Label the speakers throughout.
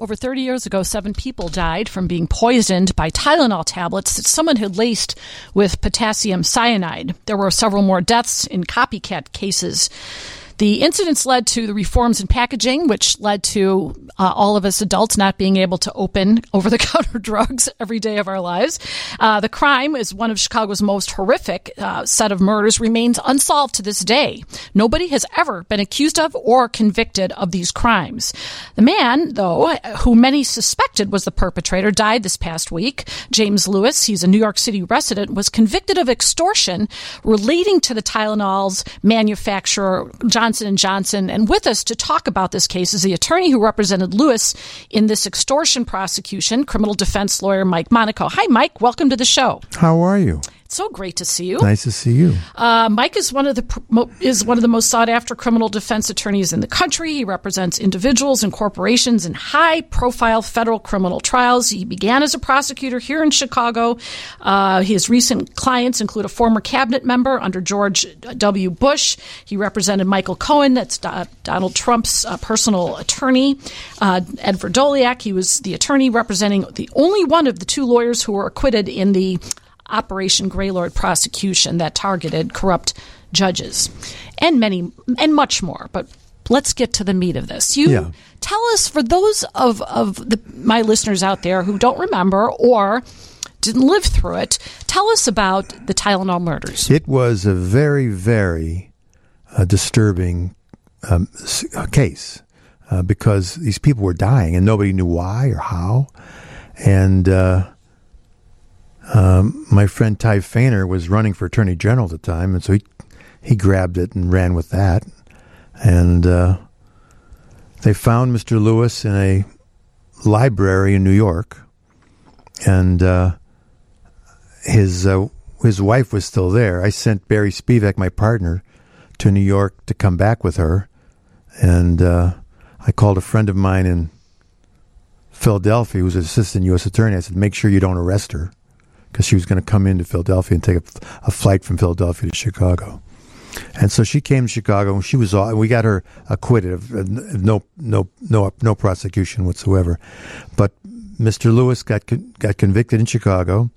Speaker 1: Over 30 years ago, seven people died from being poisoned by Tylenol tablets that someone had laced with potassium cyanide. There were several more deaths in copycat cases. The incidents led to the reforms in packaging, which led to uh, all of us adults not being able to open over the counter drugs every day of our lives. Uh, the crime is one of Chicago's most horrific uh, set of murders, remains unsolved to this day. Nobody has ever been accused of or convicted of these crimes. The man, though, who many suspected was the perpetrator, died this past week. James Lewis, he's a New York City resident, was convicted of extortion relating to the Tylenol's manufacturer, John Johnson and Johnson. And with us to talk about this case is the attorney who represented Lewis in this extortion prosecution, criminal defense lawyer Mike Monico. Hi, Mike. Welcome to the show.
Speaker 2: How are you?
Speaker 1: So great to see you.
Speaker 2: Nice to see you.
Speaker 1: Uh, Mike is one of the is one of the most sought after criminal defense attorneys in the country. He represents individuals and corporations in high profile federal criminal trials. He began as a prosecutor here in Chicago. Uh, his recent clients include a former cabinet member under George W. Bush. He represented Michael Cohen, that's Do- Donald Trump's uh, personal attorney. Uh, Ed Vrdolyak, he was the attorney representing the only one of the two lawyers who were acquitted in the Operation Greylord prosecution that targeted corrupt judges and many and much more. But let's get to the meat of this. You yeah. tell us for those of of the, my listeners out there who don't remember or didn't live through it. Tell us about the Tylenol murders.
Speaker 2: It was a very very uh, disturbing um, uh, case uh, because these people were dying and nobody knew why or how, and uh, um, my friend Ty Fahner was running for attorney general at the time, and so he he grabbed it and ran with that. And uh, they found Mr. Lewis in a library in New York, and uh, his uh, his wife was still there. I sent Barry Spivak, my partner, to New York to come back with her, and uh, I called a friend of mine in Philadelphia, who was an assistant U.S. attorney. I said, "Make sure you don't arrest her." Because she was going to come into Philadelphia and take a, a, flight from Philadelphia to Chicago. And so she came to Chicago, and she was all. We got her acquitted of no, no, no, no prosecution whatsoever. But Mr. Lewis got got convicted in Chicago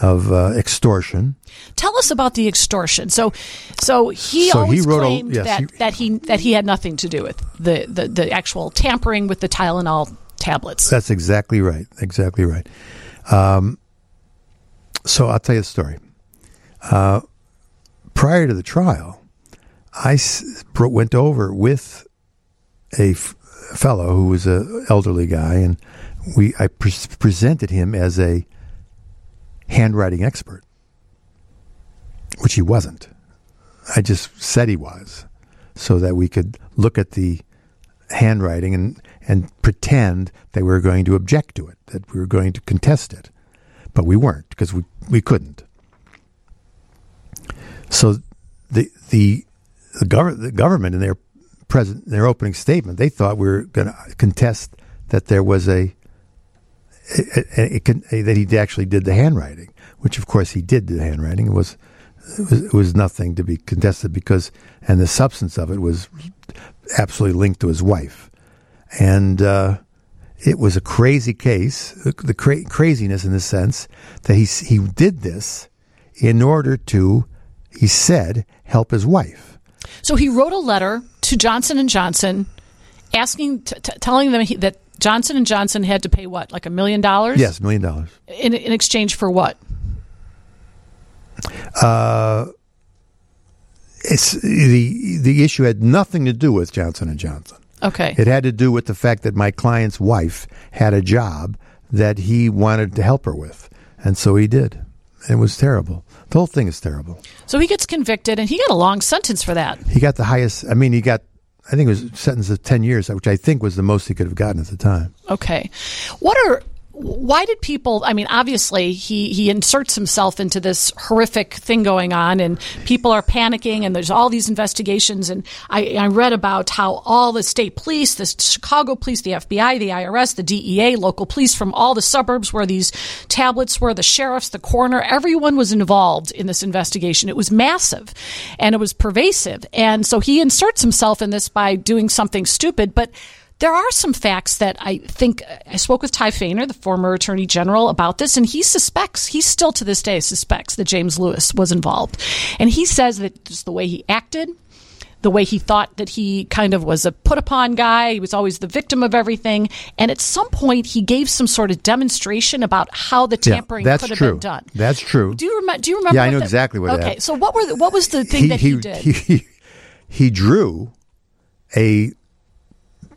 Speaker 2: of uh, extortion.
Speaker 1: Tell us about the extortion. So, so he so always he claimed a, yes, that, he, that he that he had nothing to do with the, the, the actual tampering with the Tylenol tablets.
Speaker 2: That's exactly right. Exactly right. Um, so I'll tell you a story. Uh, prior to the trial, I s- went over with a f- fellow who was an elderly guy, and we I pre- presented him as a handwriting expert, which he wasn't. I just said he was, so that we could look at the handwriting and and pretend that we were going to object to it, that we were going to contest it but we weren't because we, we couldn't. So the the the, gov- the government in their present in their opening statement they thought we were going to contest that there was a, a, a, a, that he actually did the handwriting, which of course he did the handwriting. It was, it was it was nothing to be contested because and the substance of it was absolutely linked to his wife, and. Uh, it was a crazy case, the cra- craziness in the sense that he he did this in order to, he said, help his wife.
Speaker 1: So he wrote a letter to Johnson and Johnson, asking, t- t- telling them he, that Johnson and Johnson had to pay what, like a million dollars?
Speaker 2: Yes, million dollars.
Speaker 1: In in exchange for what?
Speaker 2: Uh, it's the the issue had nothing to do with Johnson and Johnson.
Speaker 1: Okay.
Speaker 2: It had to do with the fact that my client's wife had a job that he wanted to help her with. And so he did. It was terrible. The whole thing is terrible.
Speaker 1: So he gets convicted and he got a long sentence for that.
Speaker 2: He got the highest, I mean, he got, I think it was a sentence of 10 years, which I think was the most he could have gotten at the time.
Speaker 1: Okay. What are why did people i mean obviously he he inserts himself into this horrific thing going on and people are panicking and there's all these investigations. And i, I read about how all the state police the chicago police the fbi the irs the dea local police from all the suburbs where these tablets were the sheriffs the coroner everyone was involved in this investigation. It was massive and it was pervasive. And so he inserts himself in this by doing something stupid but there are some facts that I think uh, I spoke with Ty Fahner, the former Attorney General, about this, and he suspects, he still to this day suspects that James Lewis was involved. And he says that just the way he acted, the way he thought that he kind of was a put upon guy. He was always the victim of everything. And at some point, he gave some sort of demonstration about how the tampering
Speaker 2: yeah,
Speaker 1: could have
Speaker 2: true.
Speaker 1: been done.
Speaker 2: That's true.
Speaker 1: Do you, rem- do you remember?
Speaker 2: Yeah, I know
Speaker 1: that-
Speaker 2: exactly what
Speaker 1: Okay, so what were the, what was the thing that he, did?
Speaker 2: He, he drew a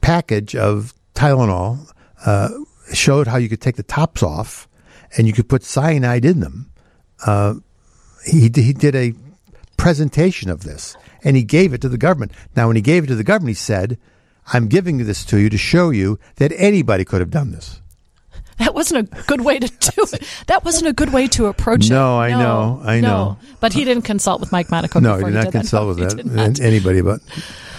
Speaker 2: package of Tylenol, uh, showed how you could take the tops off and you could put cyanide in them. Uh, he, he did a presentation of this and he gave it to the government. Now, when he gave it to the government, he said, I'm giving this to you to show you that anybody could have done this.
Speaker 1: That wasn't a good way to do it. That wasn't a good way to approach it.
Speaker 2: No, I know, I
Speaker 1: no.
Speaker 2: know.
Speaker 1: But he didn't consult with Mike Monico.
Speaker 2: No, he did not
Speaker 1: that.
Speaker 2: consult
Speaker 1: No,
Speaker 2: with
Speaker 1: he
Speaker 2: that, anybody about,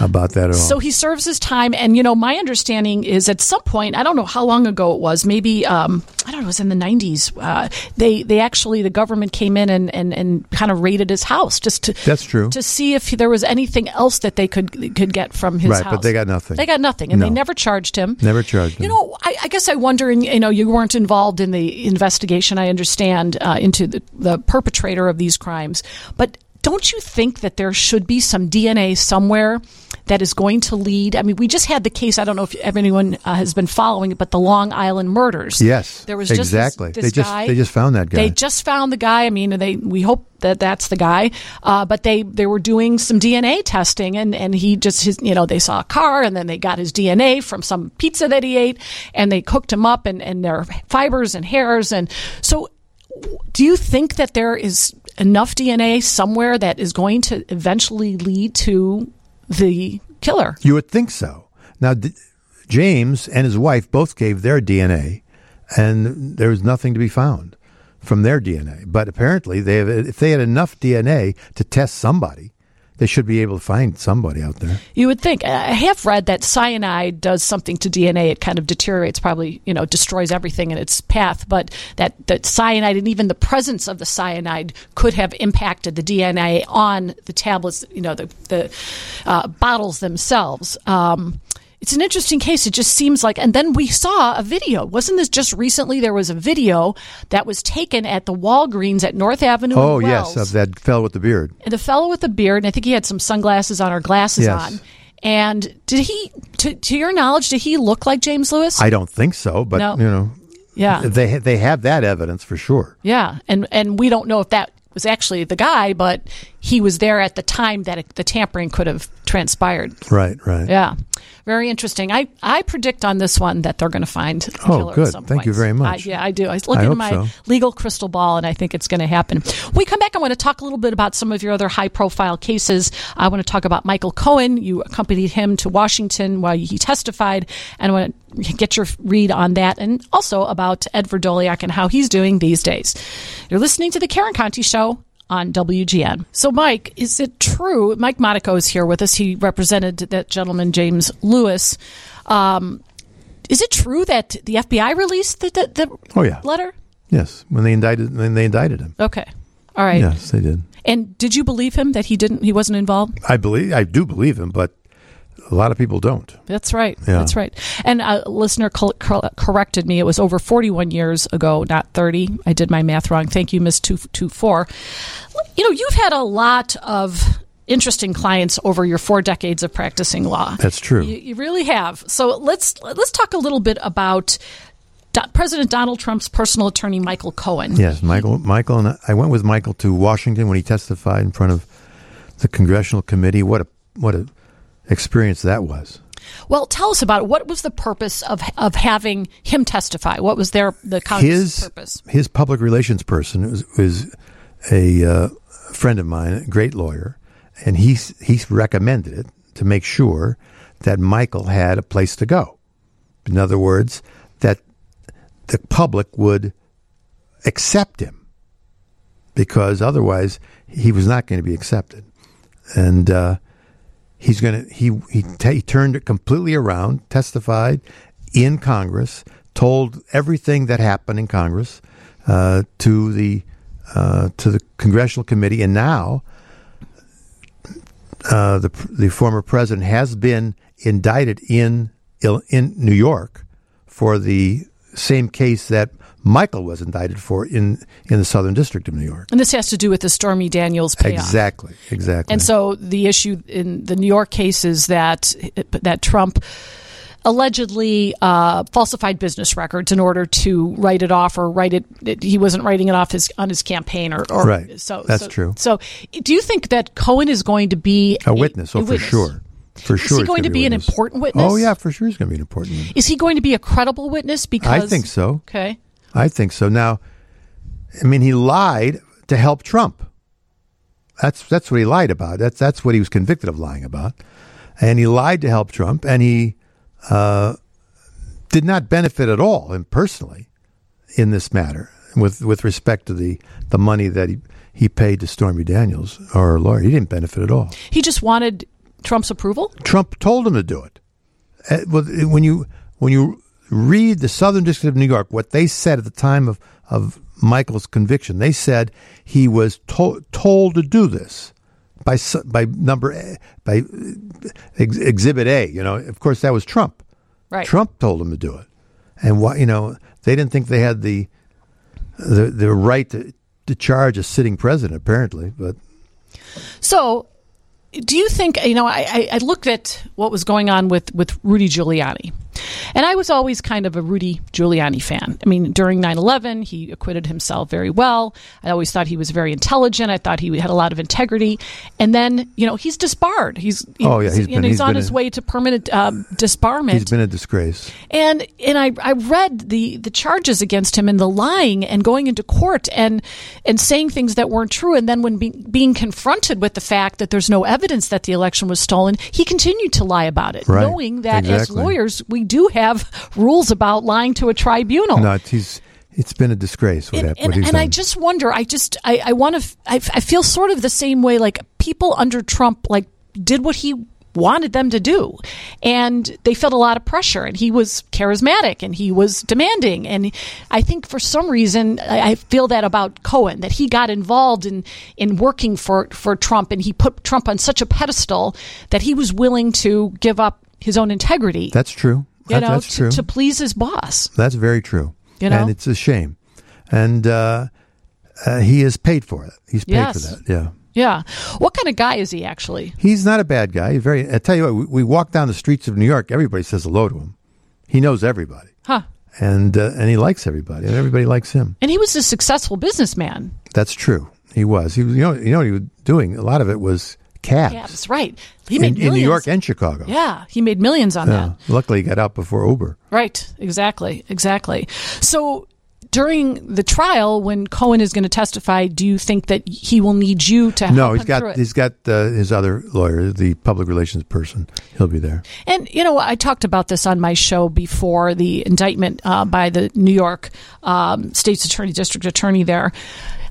Speaker 2: about that at all.
Speaker 1: So he serves his time, and you know, my understanding is at some point, I don't know how long ago it was, maybe um, I don't know, it was in the '90s. Uh, they they actually the government came in and, and, and kind of raided his house just to
Speaker 2: That's true.
Speaker 1: to see if there was anything else that they could could get from his
Speaker 2: Right,
Speaker 1: house.
Speaker 2: but they got nothing.
Speaker 1: They got nothing, and they never charged him.
Speaker 2: Never charged him.
Speaker 1: You know, I, I guess I wonder, and you know, you weren't involved in the investigation. I understand uh, into the, the perpetrator of these crimes, but don't you think that there should be some DNA somewhere that is going to lead? I mean, we just had the case. I don't know if anyone uh, has been following it, but the Long Island murders.
Speaker 2: Yes,
Speaker 1: there was just this-
Speaker 2: exactly.
Speaker 1: This,
Speaker 2: they just
Speaker 1: guy.
Speaker 2: they just found that guy.
Speaker 1: They just found the guy. I mean, they we hope that that's the guy. Uh, but they they were doing some DNA testing, and and he just his you know they saw a car, and then they got his DNA from some pizza that he ate, and they cooked him up, and and their fibers and hairs, and so. Do you think that there is enough DNA somewhere that is going to eventually lead to the killer?
Speaker 2: you would think so. Now, D- James and his wife both gave their DNA, and there was nothing to be found from their DNA. But apparently, they have, if they had enough DNA to test somebody, they should be able to find somebody out there.
Speaker 1: You would think. I have read that cyanide does something to DNA. It kind of deteriorates, probably, you know, destroys everything in its path. But that, that cyanide and even the presence of the cyanide could have impacted the DNA on the tablets, you know, the, the uh, bottles themselves. Um, it's an interesting case. It just seems like, and then we saw a video. Wasn't this just recently? There was a video that was taken at the Walgreens at North Avenue.
Speaker 2: Oh, yes, of that fellow with the beard.
Speaker 1: And the fellow with the beard, and I think he had some sunglasses on or glasses
Speaker 2: Yes.
Speaker 1: on. And did he, to, to your knowledge, did he look like James Lewis?
Speaker 2: I don't think so, but
Speaker 1: No.
Speaker 2: you know,
Speaker 1: yeah,
Speaker 2: they they have that evidence for sure.
Speaker 1: yeah, and and we don't know if that was actually the guy, but he was there at the time that it, the tampering could have transpired.
Speaker 2: Right, right.
Speaker 1: Yeah, very interesting. I, I predict on this one that they're going to find the
Speaker 2: Oh,
Speaker 1: killer
Speaker 2: good. Thank you very much.
Speaker 1: I, yeah, I do. I look
Speaker 2: I
Speaker 1: into my
Speaker 2: so.
Speaker 1: legal crystal ball, and I think it's going to happen. When we come back. I want to talk a little bit about some of your other high profile cases. I want to talk about Michael Cohen. You accompanied him to Washington while he testified, and I want to get your read on that, and also about Ed Vrdolyak and how he's doing these days. You're listening to the Karen Conti Show on WGN. So, Mike, is it true? Mike Monico is here with us. He represented that gentleman, James Lewis. Um, is it true that the FBI released the, the, the
Speaker 2: Oh, yeah.
Speaker 1: letter?
Speaker 2: Yes, when they indicted when they indicted him.
Speaker 1: Okay. All right.
Speaker 2: Yes, they did.
Speaker 1: And did you believe him that he didn't? He wasn't involved.
Speaker 2: I believe I do believe him, but a lot of people don't.
Speaker 1: That's right.
Speaker 2: Yeah.
Speaker 1: That's right. And a listener col- corrected me. It was over 41 years ago, not 30. I did my math wrong. Thank you, Miss Two Two Four. You know, you've had a lot of interesting clients over your four decades of practicing law.
Speaker 2: That's true.
Speaker 1: You, you really have. So let's let's talk a little bit about Do- President Donald Trump's personal attorney, Michael Cohen.
Speaker 2: Yes, Michael. Michael and I, I went with Michael to Washington when he testified in front of the congressional committee. What a what a experience that was.
Speaker 1: Well, tell us about it. What was the purpose of of having him testify? What was their the
Speaker 2: His
Speaker 1: purpose?
Speaker 2: his public relations person was, was a uh, friend of mine, a great lawyer, and he he recommended it to make sure that Michael had a place to go. In other words, that the public would accept him because otherwise he was not going to be accepted. And uh, he's going to he he, ta he turned it completely around, testified in Congress, told everything that happened in Congress uh, to the uh, to the congressional committee, and now uh, the the former president has been indicted in in New York for the same case that Michael was indicted for in, in the Southern District of New York.
Speaker 1: And this has to do with the Stormy Daniels payoff.
Speaker 2: Exactly, exactly.
Speaker 1: And so the issue in the New York case is that that Trump allegedly uh, falsified business records in order to write it off or write it, it. he wasn't writing it off his on his campaign or, or
Speaker 2: right.
Speaker 1: So
Speaker 2: that's
Speaker 1: so,
Speaker 2: true.
Speaker 1: So, do you think that Cohen is going to be
Speaker 2: a witness?
Speaker 1: A,
Speaker 2: oh,
Speaker 1: a
Speaker 2: for
Speaker 1: witness?
Speaker 2: sure. For sure,
Speaker 1: is he going to be,
Speaker 2: be
Speaker 1: an
Speaker 2: witness.
Speaker 1: important witness?
Speaker 2: Oh yeah, for sure, he's going to be an important. Witness.
Speaker 1: Is he going to be a credible witness? Because
Speaker 2: I think so.
Speaker 1: Okay,
Speaker 2: I think so. Now, I mean, he lied to help Trump. That's that's what he lied about. That's that's what he was convicted of lying about, and he lied to help Trump, and he uh, did not benefit at all, and personally, in this matter with with respect to the the money that he he paid to Stormy Daniels or her lawyer. He didn't benefit at all.
Speaker 1: He just wanted Trump's approval.
Speaker 2: Trump told him to do it. Uh, when you when you read the Southern District of New York, what they said at the time of of Michael's conviction, they said he was to- told to do this by by number A, by ex- Exhibit A. You know, of course, that was Trump.
Speaker 1: Right.
Speaker 2: Trump told him to do it, and why? You know, they didn't think they had the the the right to, to charge a sitting president, apparently, but.
Speaker 1: So do you think you know I, I looked at what was going on with, with rudy giuliani and i was always kind of a rudy giuliani fan. I mean during 9-11 he acquitted himself very well. I always thought he was very intelligent. I thought he had a lot of integrity. And then you know he's disbarred. He's
Speaker 2: oh yeah he's,
Speaker 1: he's,
Speaker 2: been,
Speaker 1: he's,
Speaker 2: he's
Speaker 1: on his
Speaker 2: a,
Speaker 1: way to permanent um, disbarment.
Speaker 2: He's been a disgrace.
Speaker 1: And and I, I read the the charges against him and the lying and going into court and and saying things that weren't true. And then when be, being confronted with the fact that there's no evidence that the election was stolen he continued to lie about it
Speaker 2: right.
Speaker 1: knowing that
Speaker 2: exactly.
Speaker 1: as lawyers we do have rules about lying to a tribunal
Speaker 2: no he's it's been a disgrace what
Speaker 1: and,
Speaker 2: happened.
Speaker 1: and, and I just wonder. I just I, I want to. I, I feel sort of the same way. Like people under Trump, like did what he wanted them to do. And they felt a lot of pressure. And he was charismatic and he was demanding. And I think for some reason, I feel that about Cohen, that he got involved in, in working for, for Trump and he put Trump on such a pedestal that he was willing to give up his own integrity.
Speaker 2: That's true.
Speaker 1: You
Speaker 2: that,
Speaker 1: know,
Speaker 2: that's
Speaker 1: to,
Speaker 2: true.
Speaker 1: to please his boss.
Speaker 2: That's very true.
Speaker 1: You know?
Speaker 2: And it's a shame. And uh, uh, he is paid for it. He's paid
Speaker 1: Yes.
Speaker 2: for that. Yeah.
Speaker 1: Yeah. What kind of guy is he actually?
Speaker 2: He's not a bad guy. He's very. I tell you what, we, we walk down the streets of New York. Everybody says hello to him. He knows everybody,
Speaker 1: Huh.
Speaker 2: and uh, and he likes everybody, and everybody likes him.
Speaker 1: And he was a successful businessman.
Speaker 2: That's true. He was. He was. You know. You know what he was doing. A lot of it was cabs.
Speaker 1: That's right. He
Speaker 2: in,
Speaker 1: made
Speaker 2: in
Speaker 1: millions.
Speaker 2: New York and Chicago.
Speaker 1: Yeah, he made millions on
Speaker 2: Yeah.
Speaker 1: that.
Speaker 2: Luckily, he got out before Uber.
Speaker 1: Right. Exactly. Exactly. So during the trial, when Cohen is going to testify, do you think that he will need you to help
Speaker 2: No,
Speaker 1: him
Speaker 2: he's got he's got uh, his other lawyer, the public relations person. He'll be there.
Speaker 1: And you know, I talked about this on my show before the indictment uh, by the New York um, State's Attorney, District Attorney there.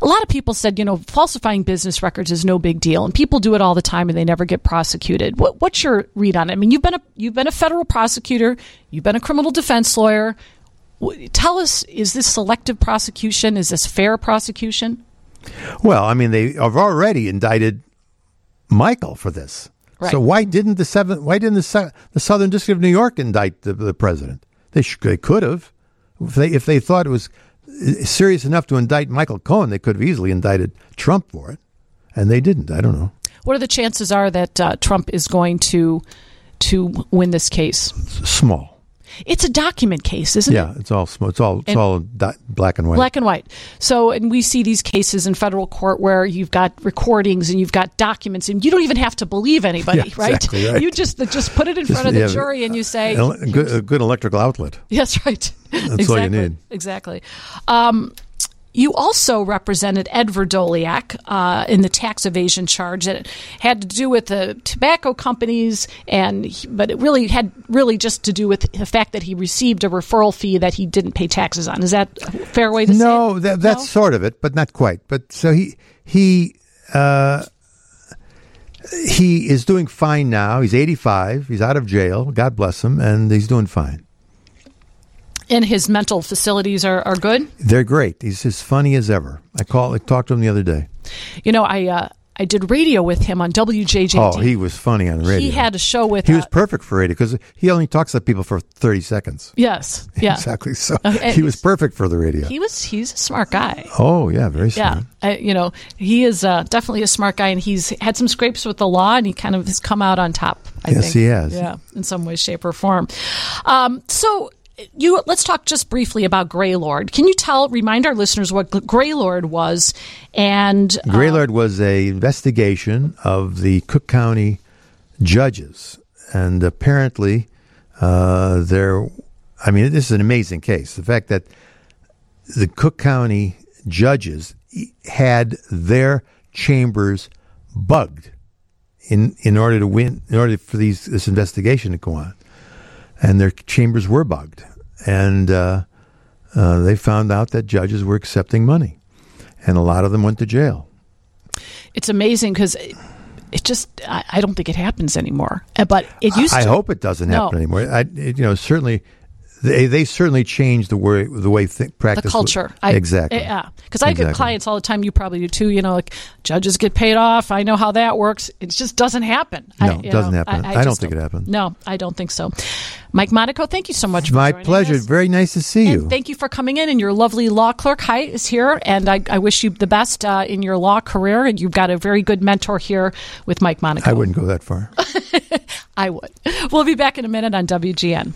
Speaker 1: A lot of people said, you know, falsifying business records is no big deal, and people do it all the time, and they never get prosecuted. What, what's your read on it? I mean, you've been a you've been a federal prosecutor, you've been a criminal defense lawyer. Tell us, is this selective prosecution? Is this fair prosecution?
Speaker 2: Well, I mean, they have already indicted Michael for this.
Speaker 1: Right.
Speaker 2: So why didn't the seven? Why didn't the, the Southern District of New York indict the, the president? They sh- they could have. If they if they thought it was serious enough to indict Michael Cohen, they could have easily indicted Trump for it, and they didn't. I don't know.
Speaker 1: What are the chances are that uh, Trump is going to to win this case?
Speaker 2: S- Small.
Speaker 1: It's a document case, isn't it?
Speaker 2: Yeah, it's all small. It's all it's
Speaker 1: And-
Speaker 2: all di- black and white.
Speaker 1: Black and white. So, and we see these cases in federal court where you've got recordings and you've got documents, and you don't even have to believe anybody,
Speaker 2: Yeah,
Speaker 1: right?
Speaker 2: exactly right.
Speaker 1: You just just put it in
Speaker 2: Just-
Speaker 1: front of the
Speaker 2: yeah,
Speaker 1: jury and you say,
Speaker 2: a, good, a good electrical outlet.
Speaker 1: "Yes, right."
Speaker 2: That's all you need.
Speaker 1: Exactly. Um, you also represented Ed Vrdolyak uh, in the tax evasion charge that had to do with the tobacco companies, and he- but it really had really just to do with the fact that he received a referral fee that he didn't pay taxes on. Is that a fair way to say
Speaker 2: No,
Speaker 1: it?
Speaker 2: that, that's
Speaker 1: No?
Speaker 2: sort of it, but not quite. But so he he uh, he is doing fine now. He's eighty five. He's out of jail. God bless him, and he's doing fine.
Speaker 1: And his mental facilities are, are good.
Speaker 2: They're great. He's as funny as ever. I call. I talked to him the other day.
Speaker 1: You know, I uh, I did radio with him on WJJD.
Speaker 2: Oh, he was funny on radio.
Speaker 1: He had a show with.
Speaker 2: He was
Speaker 1: uh,
Speaker 2: perfect for radio because he only talks to people for thirty seconds.
Speaker 1: yes, yeah.
Speaker 2: Exactly. So
Speaker 1: Okay.
Speaker 2: he was perfect for the radio.
Speaker 1: He was. He's a smart guy.
Speaker 2: oh yeah, very smart.
Speaker 1: Yeah, I, you know, he is uh, definitely a smart guy, and he's had some scrapes with the law, and he kind of has come out on top. I
Speaker 2: Yes,
Speaker 1: think.
Speaker 2: he has.
Speaker 1: Yeah, in some way, shape, or form. Um, so. You let's talk just briefly about Greylord. Can you tell, remind our listeners what Greylord was, and uh,
Speaker 2: Greylord was a investigation of the Cook County judges, and apparently uh, there. I mean, this is an amazing case. The fact that the Cook County judges had their chambers bugged in in order to win, in order for these this investigation to go on, and their chambers were bugged, and uh, uh, they found out that judges were accepting money, and a lot of them went to jail.
Speaker 1: it's amazing because it, it just I, I don't think it happens anymore. Uh, But it used
Speaker 2: I
Speaker 1: to.
Speaker 2: hope it doesn't happen
Speaker 1: No.
Speaker 2: anymore. I, it, you know, certainly they they certainly changed the way the way th-
Speaker 1: the
Speaker 2: practice
Speaker 1: culture.
Speaker 2: I, exactly.
Speaker 1: Yeah, because I get clients all the time. You probably do too. You know, like judges get paid off. I know how that works. It just doesn't happen. I,
Speaker 2: No, it doesn't
Speaker 1: know,
Speaker 2: happen. I don't
Speaker 1: just
Speaker 2: think it happens.
Speaker 1: No, I don't think so. Mike Monico, thank you so much. for
Speaker 2: My pleasure.
Speaker 1: us.
Speaker 2: Very nice to see you.
Speaker 1: Thank you for coming in. And your lovely law clerk, Hi, is here. And I, I wish you the best uh, in your law career. And you've got a very good mentor here with Mike Monico.
Speaker 2: I wouldn't go that far.
Speaker 1: I would. We'll be back in a minute on WGN.